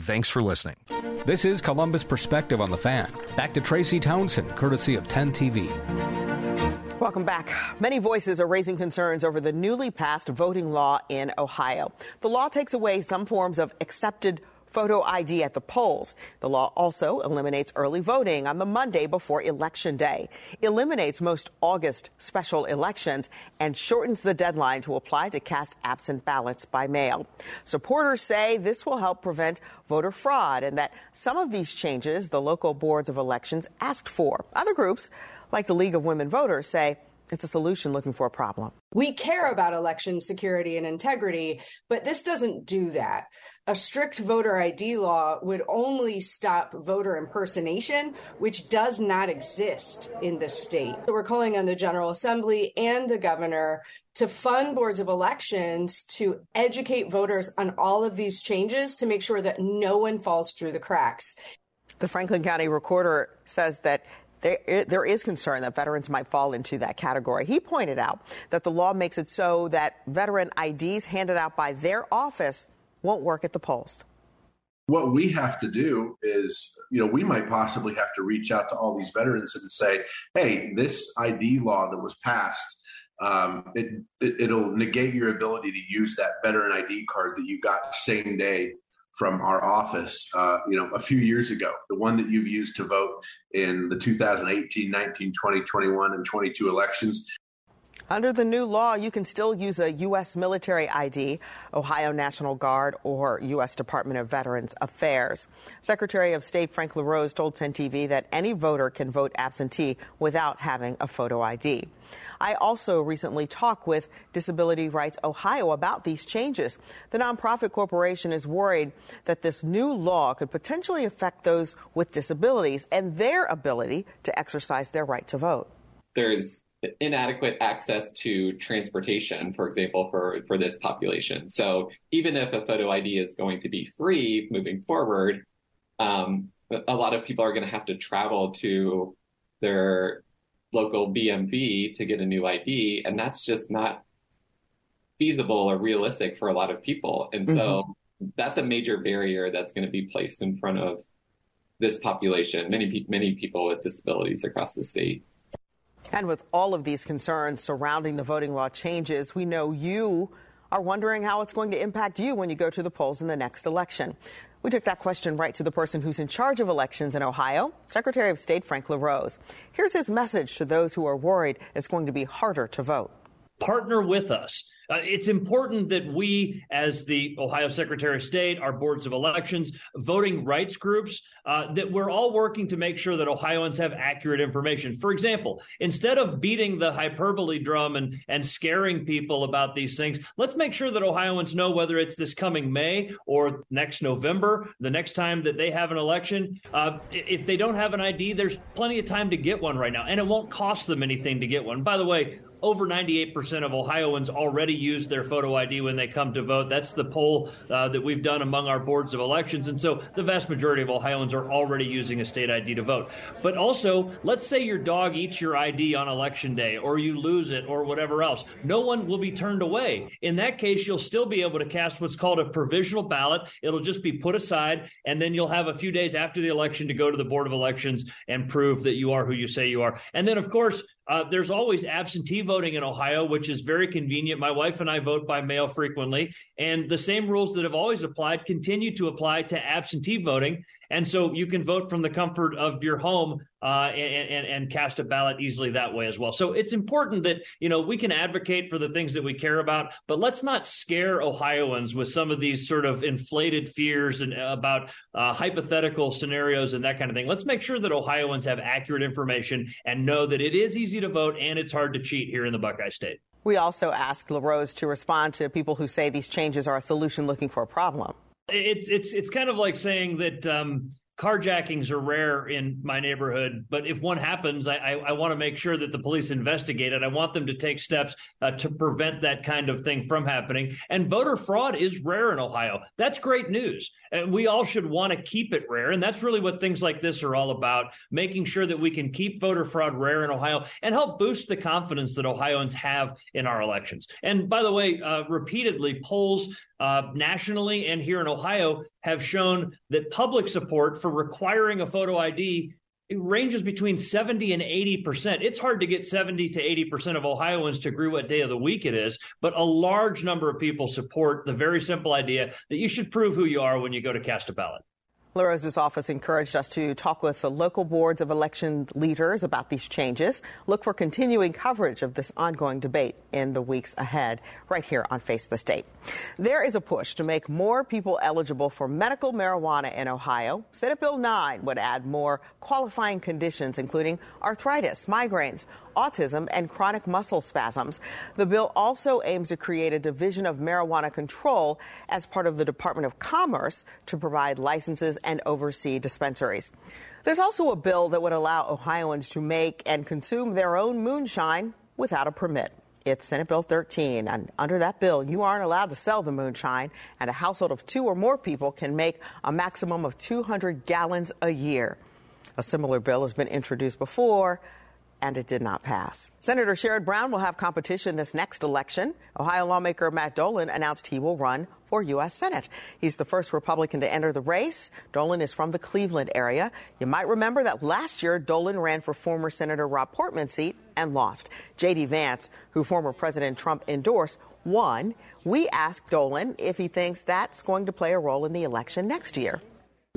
thanks for listening. This is Columbus Perspective on the Fan. Back to Tracy Townsend, courtesy of 10 TV. Welcome back. Many voices are raising concerns over the newly passed voting law in Ohio. The law takes away some forms of accepted photo ID at the polls. The law also eliminates early voting on the Monday before Election Day, eliminates most August special elections, and shortens the deadline to apply to cast absent ballots by mail. Supporters say this will help prevent voter fraud and that some of these changes the local boards of elections asked for. Other groups, like the League of Women Voters, say it's a solution looking for a problem. We care about election security and integrity, but this doesn't do that. A strict voter ID law would only stop voter impersonation, which does not exist in the state. So We're calling on the General Assembly and the governor to fund boards of elections to educate voters on all of these changes to make sure that no one falls through the cracks. The Franklin County Recorder says that there, there is concern that veterans might fall into that category. He pointed out that the law makes it so that veteran IDs handed out by their office won't work at the polls. What we have to do is, you know, we might possibly have to reach out to all these veterans and say, hey, this ID law that was passed, um, it, it, will negate your ability to use that veteran ID card that you got same day from our office, uh, you know, a few years ago, the one that you've used to vote in the 2018, 19, 20, 21, and 22 elections. Under the new law, you can still use a U.S. military ID, Ohio National Guard, or U.S. Department of Veterans Affairs. Secretary of State Frank LaRose told 10 TV that any voter can vote absentee without having a photo ID. I also recently talked with Disability Rights Ohio about these changes. The nonprofit corporation is worried that this new law could potentially affect those with disabilities and their ability to exercise their right to vote. There's inadequate access to transportation, for example, for, for this population. So even if a photo ID is going to be free moving forward, um, a lot of people are going to have to travel to their local BMV to get a new ID, and that's just not feasible or realistic for a lot of people. And so mm-hmm. that's a major barrier that's going to be placed in front of this population, many many people with disabilities across the state. And with all of these concerns surrounding the voting law changes, we know you are wondering how it's going to impact you when you go to the polls in the next election. We took that question right to the person who's in charge of elections in Ohio, Secretary of State Frank LaRose. Here's his message to those who are worried it's going to be harder to vote. Partner with us. Uh, it's important that we, as the Ohio Secretary of State, our boards of elections, voting rights groups, uh, that we're all working to make sure that Ohioans have accurate information. For example, instead of beating the hyperbole drum and, and scaring people about these things, let's make sure that Ohioans know whether it's this coming May or next November, the next time that they have an election. Uh, if they don't have an ID, there's plenty of time to get one right now, and it won't cost them anything to get one. By the way, over 98% of Ohioans already use their photo ID when they come to vote. That's the poll uh, that we've done among our boards of elections. And so the vast majority of Ohioans are already using a state ID to vote. But also, let's say your dog eats your ID on election day or you lose it or whatever else. No one will be turned away. In that case, you'll still be able to cast what's called a provisional ballot. It'll just be put aside, and then you'll have a few days after the election to go to the Board of Elections and prove that you are who you say you are. And then, of course, uh, there's always absentee voting in Ohio, which is very convenient. My wife and I vote by mail frequently, and the same rules that have always applied continue to apply to absentee voting. And so you can vote from the comfort of your home uh, and, and, and cast a ballot easily that way as well. So it's important that you know we can advocate for the things that we care about, but let's not scare Ohioans with some of these sort of inflated fears and uh, about uh, hypothetical scenarios and that kind of thing. Let's make sure that Ohioans have accurate information and know that it is easy to vote and it's hard to cheat here in the Buckeye State. We also asked LaRose to respond to people who say these changes are a solution looking for a problem. It's it's it's kind of like saying that um, carjackings are rare in my neighborhood, but if one happens, I, I, I want to make sure that the police investigate it. I want them to take steps uh, to prevent that kind of thing from happening. And voter fraud is rare in Ohio. That's great news. And we all should want to keep it rare. And that's really what things like this are all about making sure that we can keep voter fraud rare in Ohio and help boost the confidence that Ohioans have in our elections. And by the way, uh, repeatedly, polls uh, nationally and here in Ohio have shown that public support for requiring a photo ID ranges between 70 and 80%. It's hard to get 70 to 80% of Ohioans to agree what day of the week it is, but a large number of people support the very simple idea that you should prove who you are when you go to cast a ballot. LaRose's office encouraged us to talk with the local boards of election leaders about these changes. Look for continuing coverage of this ongoing debate in the weeks ahead, right here on Face the State. There is a push to make more people eligible for medical marijuana in Ohio. Senate Bill 9 would add more qualifying conditions, including arthritis, migraines, autism, and chronic muscle spasms. The bill also aims to create a division of marijuana control as part of the Department of Commerce to provide licenses and oversee dispensaries. There's also a bill that would allow Ohioans to make and consume their own moonshine without a permit. It's Senate Bill 13, and under that bill, you aren't allowed to sell the moonshine, and a household of two or more people can make a maximum of 200 gallons a year. A similar bill has been introduced before, and it did not pass. Senator Sherrod Brown will have competition this next election. Ohio lawmaker Matt Dolan announced he will run for U.S. Senate. He's the first Republican to enter the race. Dolan is from the Cleveland area. You might remember that last year, Dolan ran for former Senator Rob Portman's seat and lost. J.D. Vance, who former President Trump endorsed, won. We asked Dolan if he thinks that's going to play a role in the election next year.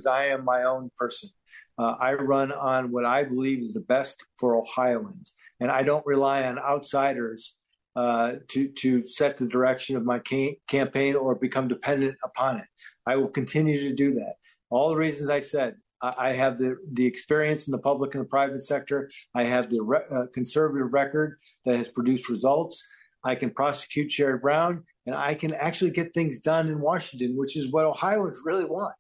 I am my own person. Uh, I run on what I believe is the best for Ohioans, and I don't rely on outsiders uh, to to set the direction of my ca- campaign or become dependent upon it. I will continue to do that. All the reasons I said. I, I have the the experience in the public and the private sector. I have the re- uh, conservative record that has produced results. I can prosecute Sherrod Brown, and I can actually get things done in Washington, which is what Ohioans really want.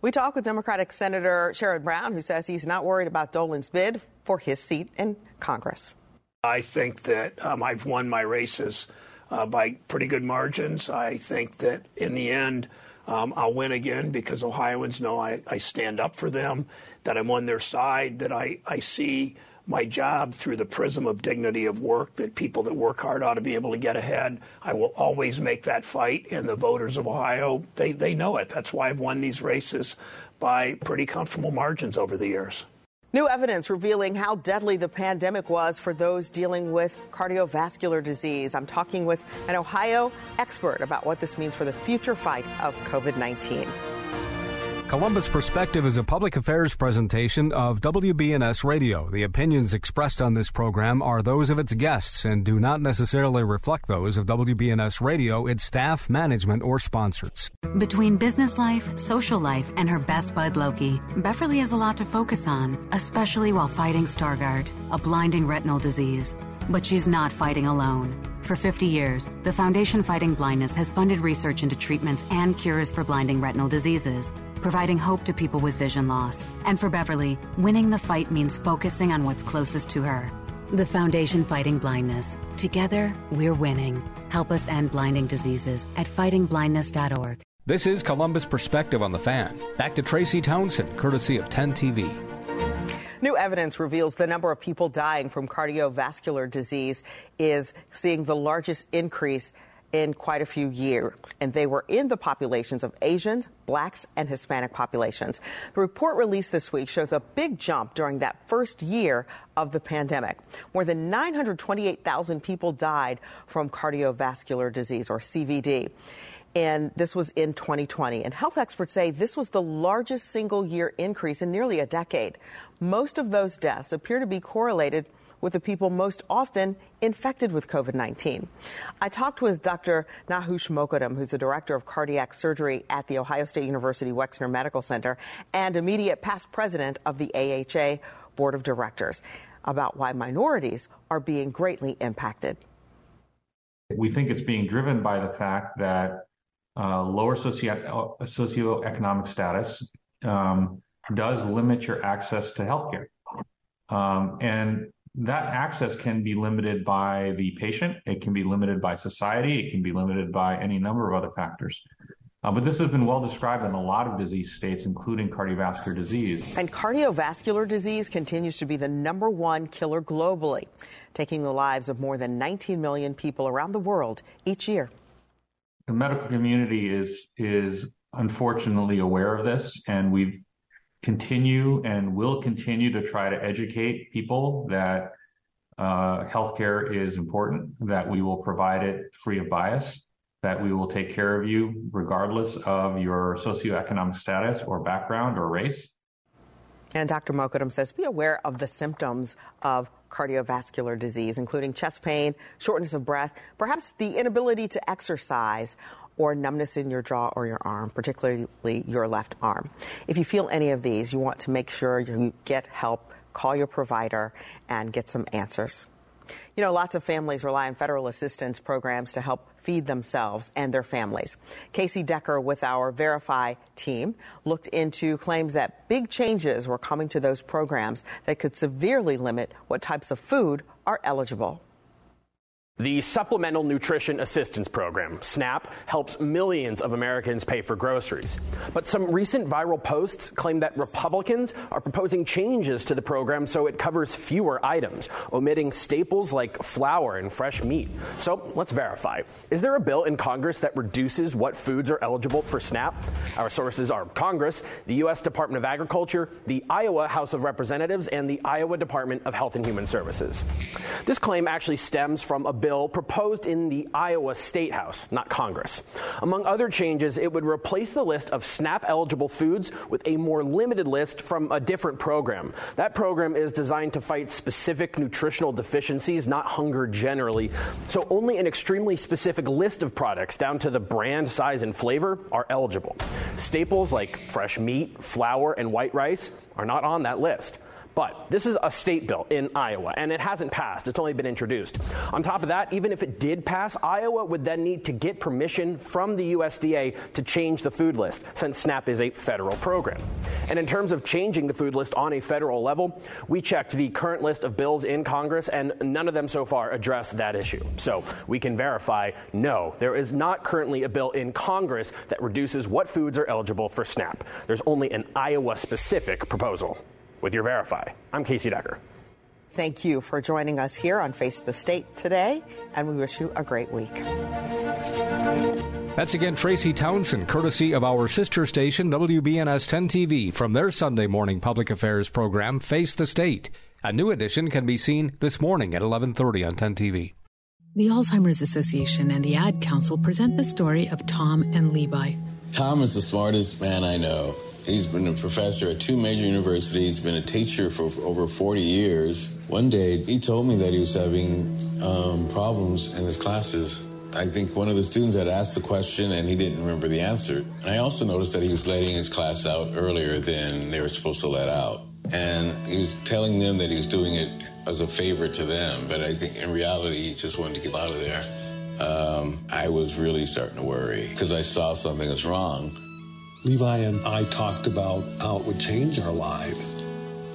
We talk with Democratic Senator Sherrod Brown, who says he's not worried about Dolan's bid for his seat in Congress. I think that um, I've won my races uh, by pretty good margins. I think that in the end, um, I'll win again because Ohioans know I, I, stand up for them, that I'm on their side, that I, I see my job through the prism of dignity of work that people that work hard ought to be able to get ahead. I will always make that fight, and the voters of Ohio, they, they know it. That's why I've won these races by pretty comfortable margins over the years. New evidence revealing how deadly the pandemic was for those dealing with cardiovascular disease. I'm talking with an Ohio expert about what this means for the future fight of COVID 19. Columbus Perspective is a public affairs presentation of WBNS Radio. The opinions expressed on this program are those of its guests and do not necessarily reflect those of WBNS Radio, its staff, management, or sponsors. Between business life, social life, and her best bud Loki, Beverly has a lot to focus on, especially while fighting Stargardt, a blinding retinal disease. But she's not fighting alone. For 50 years, the Foundation Fighting Blindness has funded research into treatments and cures for blinding retinal diseases providing hope to people with vision loss. And for Beverly, winning the fight means focusing on what's closest to her. The Foundation Fighting Blindness. Together, we're winning. Help us end blinding diseases at fightingblindness.org. This is Columbus Perspective on the Fan. Back to Tracy Townsend, courtesy of 10 TV. New evidence reveals the number of people dying from cardiovascular disease is seeing the largest increase in quite a few years, and they were in the populations of Asians, blacks, and Hispanic populations. The report released this week shows a big jump during that first year of the pandemic. More than 928,000 people died from cardiovascular disease, or CVD. And this was in 2020. And health experts say this was the largest single year increase in nearly a decade. Most of those deaths appear to be correlated with the people most often infected with COVID 19. I talked with Dr. Nahush Mokadam, who's the director of cardiac surgery at the Ohio State University Wexner Medical Center and immediate past president of the AHA Board of Directors, about why minorities are being greatly impacted. We think it's being driven by the fact that uh, lower socio- socioeconomic status um, does limit your access to healthcare. Um, and that access can be limited by the patient, it can be limited by society, it can be limited by any number of other factors. Uh, but this has been well described in a lot of disease states, including cardiovascular disease. And cardiovascular disease continues to be the number one killer globally, taking the lives of more than 19 million people around the world each year. The medical community is is unfortunately aware of this, and we've continue and will continue to try to educate people that uh, healthcare is important, that we will provide it free of bias, that we will take care of you regardless of your socioeconomic status or background or race. And Dr. Mokadam says be aware of the symptoms of cardiovascular disease, including chest pain, shortness of breath, perhaps the inability to exercise, or numbness in your jaw or your arm, particularly your left arm. If you feel any of these, you want to make sure you get help, call your provider, and get some answers. You know, lots of families rely on federal assistance programs to help feed themselves and their families. Casey Decker with our Verify team looked into claims that big changes were coming to those programs that could severely limit what types of food are eligible. The Supplemental Nutrition Assistance Program, SNAP, helps millions of Americans pay for groceries. But some recent viral posts claim that Republicans are proposing changes to the program so it covers fewer items, omitting staples like flour and fresh meat. So let's verify. Is there a bill in Congress that reduces what foods are eligible for SNAP? Our sources are Congress, the U.S. Department of Agriculture, the Iowa House of Representatives, and the Iowa Department of Health and Human Services. This claim actually stems from a bill bill proposed in the Iowa State House, not Congress. Among other changes, it would replace the list of SNAP eligible foods with a more limited list from a different program. That program is designed to fight specific nutritional deficiencies, not hunger generally. So only an extremely specific list of products, down to the brand, size, and flavor, are eligible. Staples like fresh meat, flour, and white rice are not on that list. But this is a state bill in Iowa, and it hasn't passed. It's only been introduced. On top of that, even if it did pass, Iowa would then need to get permission from the USDA to change the food list, since SNAP is a federal program. And in terms of changing the food list on a federal level, we checked the current list of bills in Congress, and none of them so far address that issue. So we can verify no, there is not currently a bill in Congress that reduces what foods are eligible for SNAP. There's only an Iowa specific proposal with your Verify. I'm Casey Decker. Thank you for joining us here on Face the State today, and we wish you a great week. That's again Tracy Townsend, courtesy of our sister station, WBNS 10 TV, from their Sunday morning public affairs program, Face the State. A new edition can be seen this morning at 11:30 on 10 TV. The Alzheimer's Association and the Ad Council present the story of Tom and Levi. Tom is the smartest man I know. He's been a professor at two major universities, been a teacher for over 40 years. One day, he told me that he was having um, problems in his classes. I think one of the students had asked the question and he didn't remember the answer. And I also noticed that he was letting his class out earlier than they were supposed to let out. And he was telling them that he was doing it as a favor to them, but I think in reality, he just wanted to get out of there. Um, I was really starting to worry because I saw something was wrong. Levi and I talked about how it would change our lives,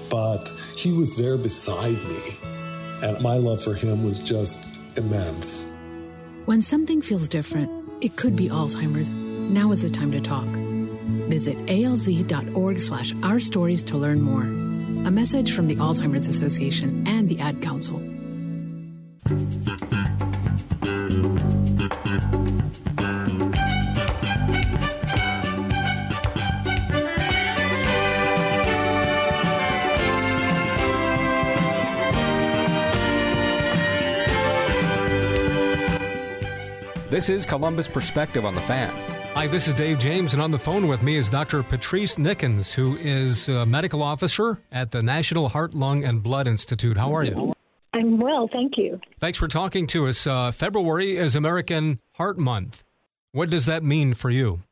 but he was there beside me, and my love for him was just immense. When something feels different, it could be Alzheimer's. Now is the time to talk. Visit alz.org slash our stories to learn more. A message from the Alzheimer's Association and the Ad Council. This is Columbus Perspective on the Fan. Hi, this is Dave James, and on the phone with me is Dr. Patrice Nickens, who is a medical officer at the National Heart, Lung, and Blood Institute. How are you? I'm well, thank you. Thanks for talking to us. Uh, February is American Heart Month. What does that mean for you?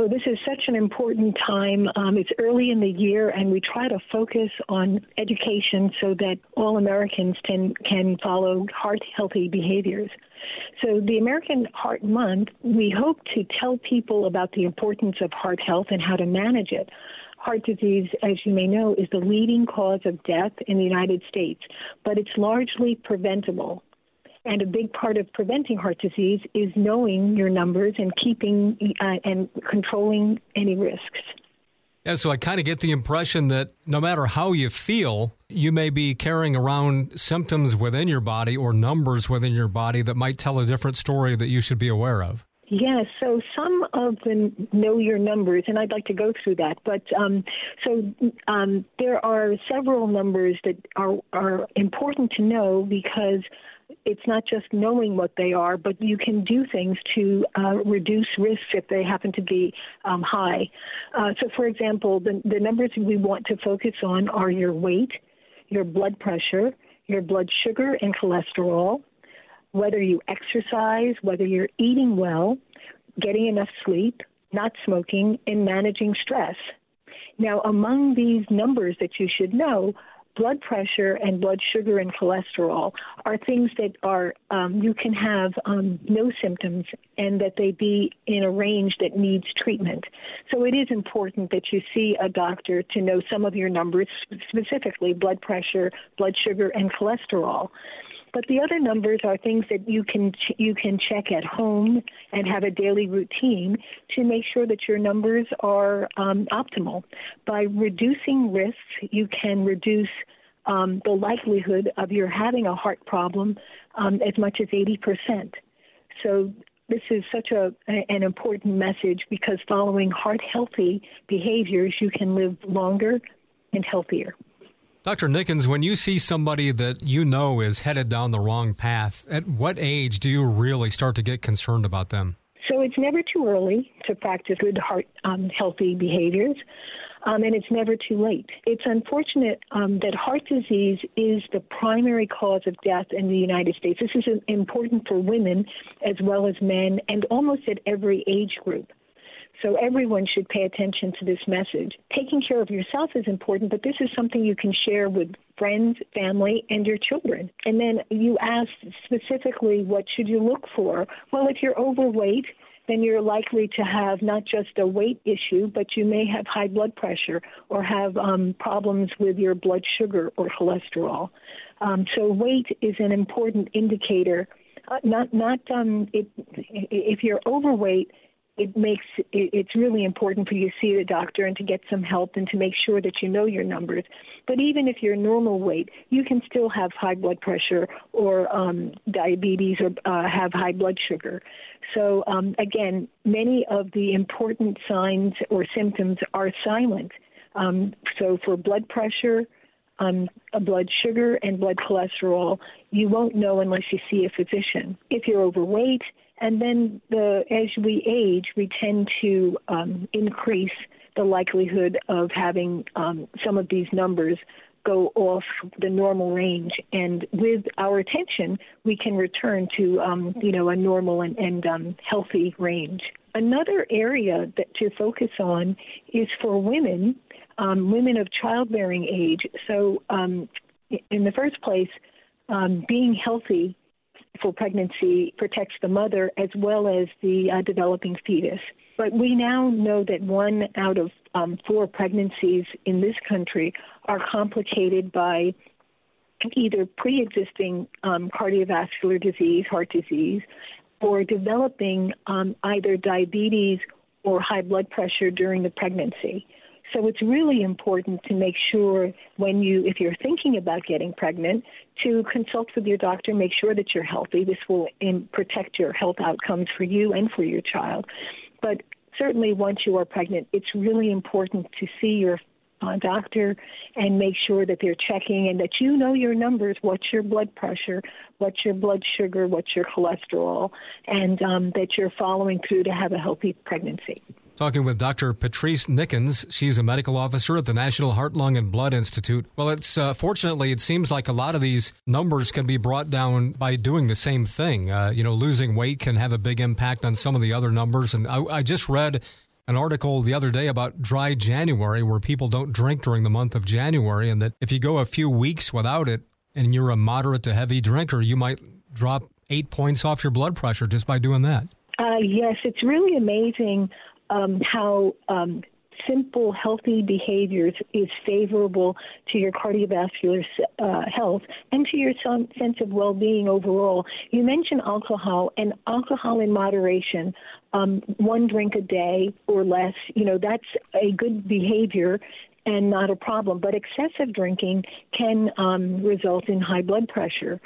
Oh, this is such an important time. Um, it's early in the year, and we try to focus on education so that all Americans can, can follow heart healthy behaviors. So, the American Heart Month, we hope to tell people about the importance of heart health and how to manage it. Heart disease, as you may know, is the leading cause of death in the United States, but it's largely preventable. And a big part of preventing heart disease is knowing your numbers and keeping uh, and controlling any risks. Yeah, so I kind of get the impression that no matter how you feel, you may be carrying around symptoms within your body or numbers within your body that might tell a different story that you should be aware of. Yes, so some of the know your numbers, and I'd like to go through that. But um, so um, there are several numbers that are are important to know because it's not just knowing what they are, but you can do things to uh, reduce risks if they happen to be um, high. Uh, so, for example, the, the numbers we want to focus on are your weight, your blood pressure, your blood sugar and cholesterol, whether you exercise, whether you're eating well, getting enough sleep, not smoking, and managing stress. Now, among these numbers that you should know, blood pressure and blood sugar and cholesterol are things that are um, you can have um, no symptoms and that they be in a range that needs treatment. So it is important that you see a doctor to know some of your numbers, specifically blood pressure, blood sugar, and cholesterol. But the other numbers are things that you can ch- you can check at home and have a daily routine to make sure that your numbers are um, optimal. By reducing risks, you can reduce um, the likelihood of your having a heart problem um, as much as 80%. So this is such a, an important message because following heart healthy behaviors, you can live longer and healthier. Dr. Nickens, when you see somebody that you know is headed down the wrong path, at what age do you really start to get concerned about them? So it's never too early to practice good heart um, healthy behaviors. Um, and it's never too late. It's unfortunate um, that heart disease is the primary cause of death in the United States. This is important for women as well as men, and almost at every age group. So everyone should pay attention to this message. Taking care of yourself is important, but this is something you can share with friends, family, and your children. And then you asked specifically, what should you look for? Well, if you're overweight, then you're likely to have not just a weight issue, but you may have high blood pressure or have um, problems with your blood sugar or cholesterol. Um, so weight is an important indicator. Uh, not not um, it, if you're overweight it makes it's really important for you to see the doctor and to get some help and to make sure that you know your numbers. But even if you're normal weight, you can still have high blood pressure or um, diabetes or uh, have high blood sugar. So um, again, many of the important signs or symptoms are silent. Um, so for blood pressure, um, blood sugar and blood cholesterol, you won't know unless you see a physician. If you're overweight, and then the, as we age, we tend to um, increase the likelihood of having um, some of these numbers go off the normal range. And with our attention, we can return to, um, you know, a normal and, and um, healthy range. Another area that to focus on is for women, um, women of childbearing age. So, um, in the first place, being healthy for pregnancy protects the mother as well as the uh, developing fetus. But we now know that one out of um, four pregnancies in this country are complicated by either pre existing um, cardiovascular disease, heart disease, or developing um, either diabetes or high blood pressure during the pregnancy. So it's really important to make sure when you, if you're thinking about getting pregnant, to consult with your doctor, make sure that you're healthy. This will in, protect your health outcomes for you and for your child. But certainly once you are pregnant, it's really important to see your uh, doctor and make sure that they're checking and that you know your numbers what's your blood pressure what's your blood sugar what's your cholesterol and um, that you're following through to have a healthy pregnancy Talking with Dr. Patrice Nickens. She's a medical officer at the National Heart, Lung, and Blood Institute. Well, it's uh, fortunately, it seems like a lot of these numbers can be brought down by doing the same thing. Uh, you know, losing weight can have a big impact on some of the other numbers. And I, I just read an article the other day about dry January, where people don't drink during the month of January, and that if you go a few weeks without it and you're a moderate to heavy drinker, you might drop eight points off your blood pressure just by doing that. Uh, yes, it's really amazing um, how um, simple, healthy behaviors is favorable to your cardiovascular uh, health and to your sense of well being overall. You mentioned alcohol, and alcohol in moderation, um, one drink a day or less, you know, that's a good behavior and not a problem. But excessive drinking can um, result in high blood pressure.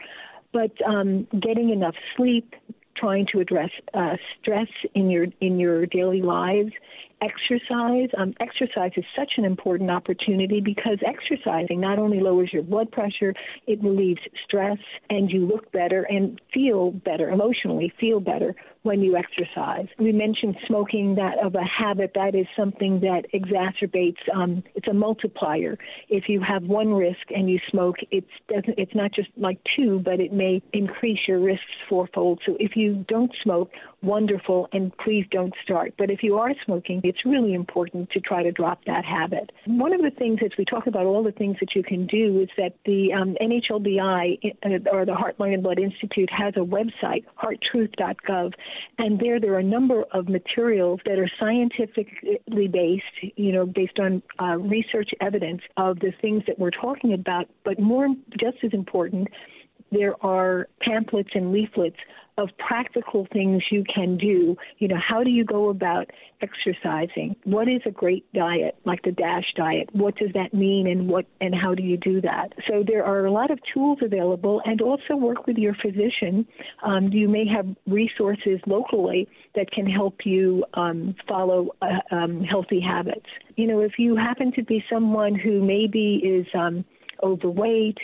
But um, getting enough sleep, trying to address uh, stress in your in your daily lives exercise. Um, exercise is such an important opportunity because exercising not only lowers your blood pressure, it relieves stress, and you look better and feel better emotionally, feel better when you exercise. We mentioned smoking that of a habit that is something that exacerbates. Um, it's a multiplier. If you have one risk and you smoke, it's doesn't. It's not just like two, but it may increase your risks fourfold. So if you don't smoke, wonderful, and please don't start. But if you are smoking, it's really important to try to drop that habit. One of the things as we talk about all the things that you can do is that the um, NHLBI uh, or the Heart, Lung, and Blood Institute has a website, hearttruth.gov, and there there are a number of materials that are scientifically based, you know, based on uh, research evidence of the things that we're talking about. But more, just as important, there are pamphlets and leaflets of practical things you can do. You know, how do you go about exercising? What is a great diet, like the DASH diet? What does that mean and what and how do you do that? So there are a lot of tools available and also work with your physician. Um, you may have resources locally that can help you um, follow uh, um, healthy habits. You know, if you happen to be someone who maybe is um, overweight,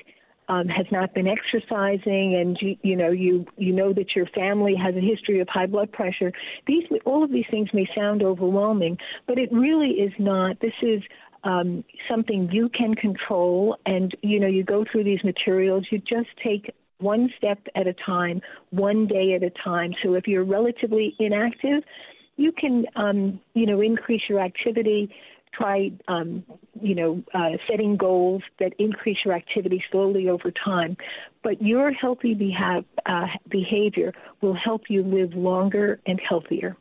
um, has not been exercising, and you, you know you you know that your family has a history of high blood pressure. These all of these things may sound overwhelming, but it really is not. This is um, something you can control, and you know you go through these materials. You just take one step at a time, one day at a time. So if you're relatively inactive, you can um, you know increase your activity try, um, you know, uh, setting goals that increase your activity slowly over time. But your healthy beha- uh, behavior will help you live longer and healthier.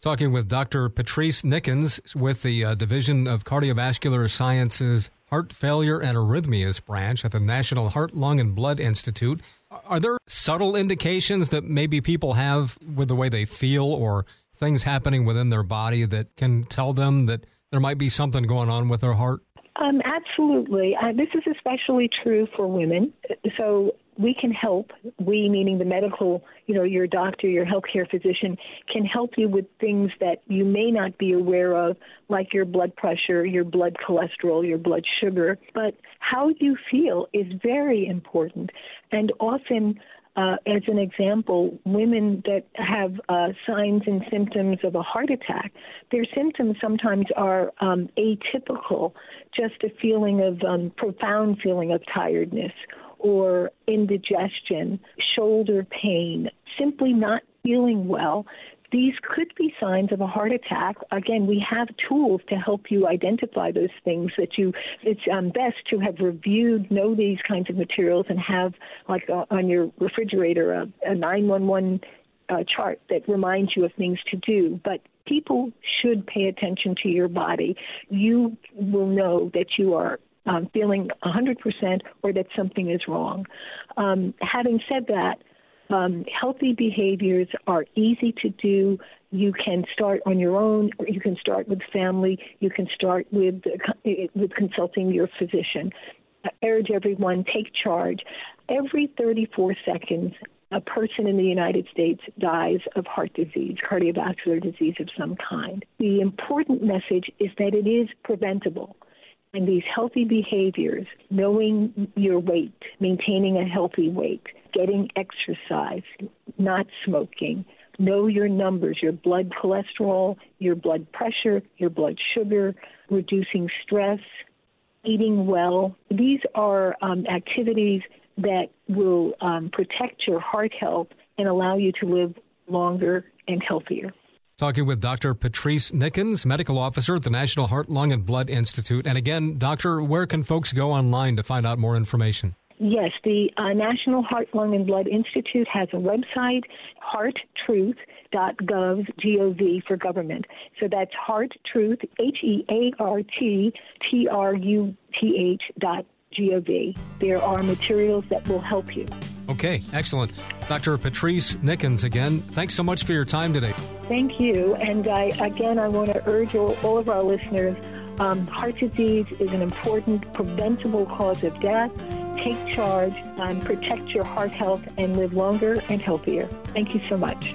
Talking with Dr. Patrice Nickens with the uh, Division of Cardiovascular Sciences Heart Failure and Arrhythmias branch at the National Heart, Lung, and Blood Institute. Are there subtle indications that maybe people have with the way they feel or things happening within their body that can tell them that there might be something going on with her heart? Um, absolutely. Uh, this is especially true for women. So we can help, we meaning the medical, you know, your doctor, your healthcare physician, can help you with things that you may not be aware of, like your blood pressure, your blood cholesterol, your blood sugar. But how you feel is very important. And often uh, as an example, women that have uh, signs and symptoms of a heart attack, their symptoms sometimes are um, atypical, just a feeling of um, profound feeling of tiredness or indigestion, shoulder pain, simply not feeling well these could be signs of a heart attack. Again, we have tools to help you identify those things that you, it's um, best to have reviewed, know these kinds of materials, and have, like uh, on your refrigerator, a, a 911 uh, chart that reminds you of things to do. But people should pay attention to your body. You will know that you are um, feeling 100% or that something is wrong. Um, having said that, um, healthy behaviors are easy to do. You can start on your own, you can start with family. You can start with with consulting your physician. I urge everyone take charge. Every 34 seconds, a person in the United States dies of heart disease, cardiovascular disease of some kind. The important message is that it is preventable. And these healthy behaviors, knowing your weight, maintaining a healthy weight, getting exercise, not smoking, know your numbers, your blood cholesterol, your blood pressure, your blood sugar, reducing stress, eating well. These are um, activities that will um, protect your heart health and allow you to live longer and healthier. Talking with Dr. Patrice Nickens, medical officer at the National Heart, Lung, and Blood Institute. And again, doctor, where can folks go online to find out more information? Yes, the uh, National Heart, Lung, and Blood Institute has a website, hearttruth.gov, G-O-V for government. So that's hearttruth, H-E-A-R-T-T-R-U-T-H dot G-O-V. There are materials that will help you. Okay, excellent. Dr. Patrice Nickens, again, thanks so much for your time today. Thank you. And I, again, I want to urge all, all of our listeners um, heart disease is an important preventable cause of death. take charge, and protect your heart health, and live longer and healthier. Thank you so much.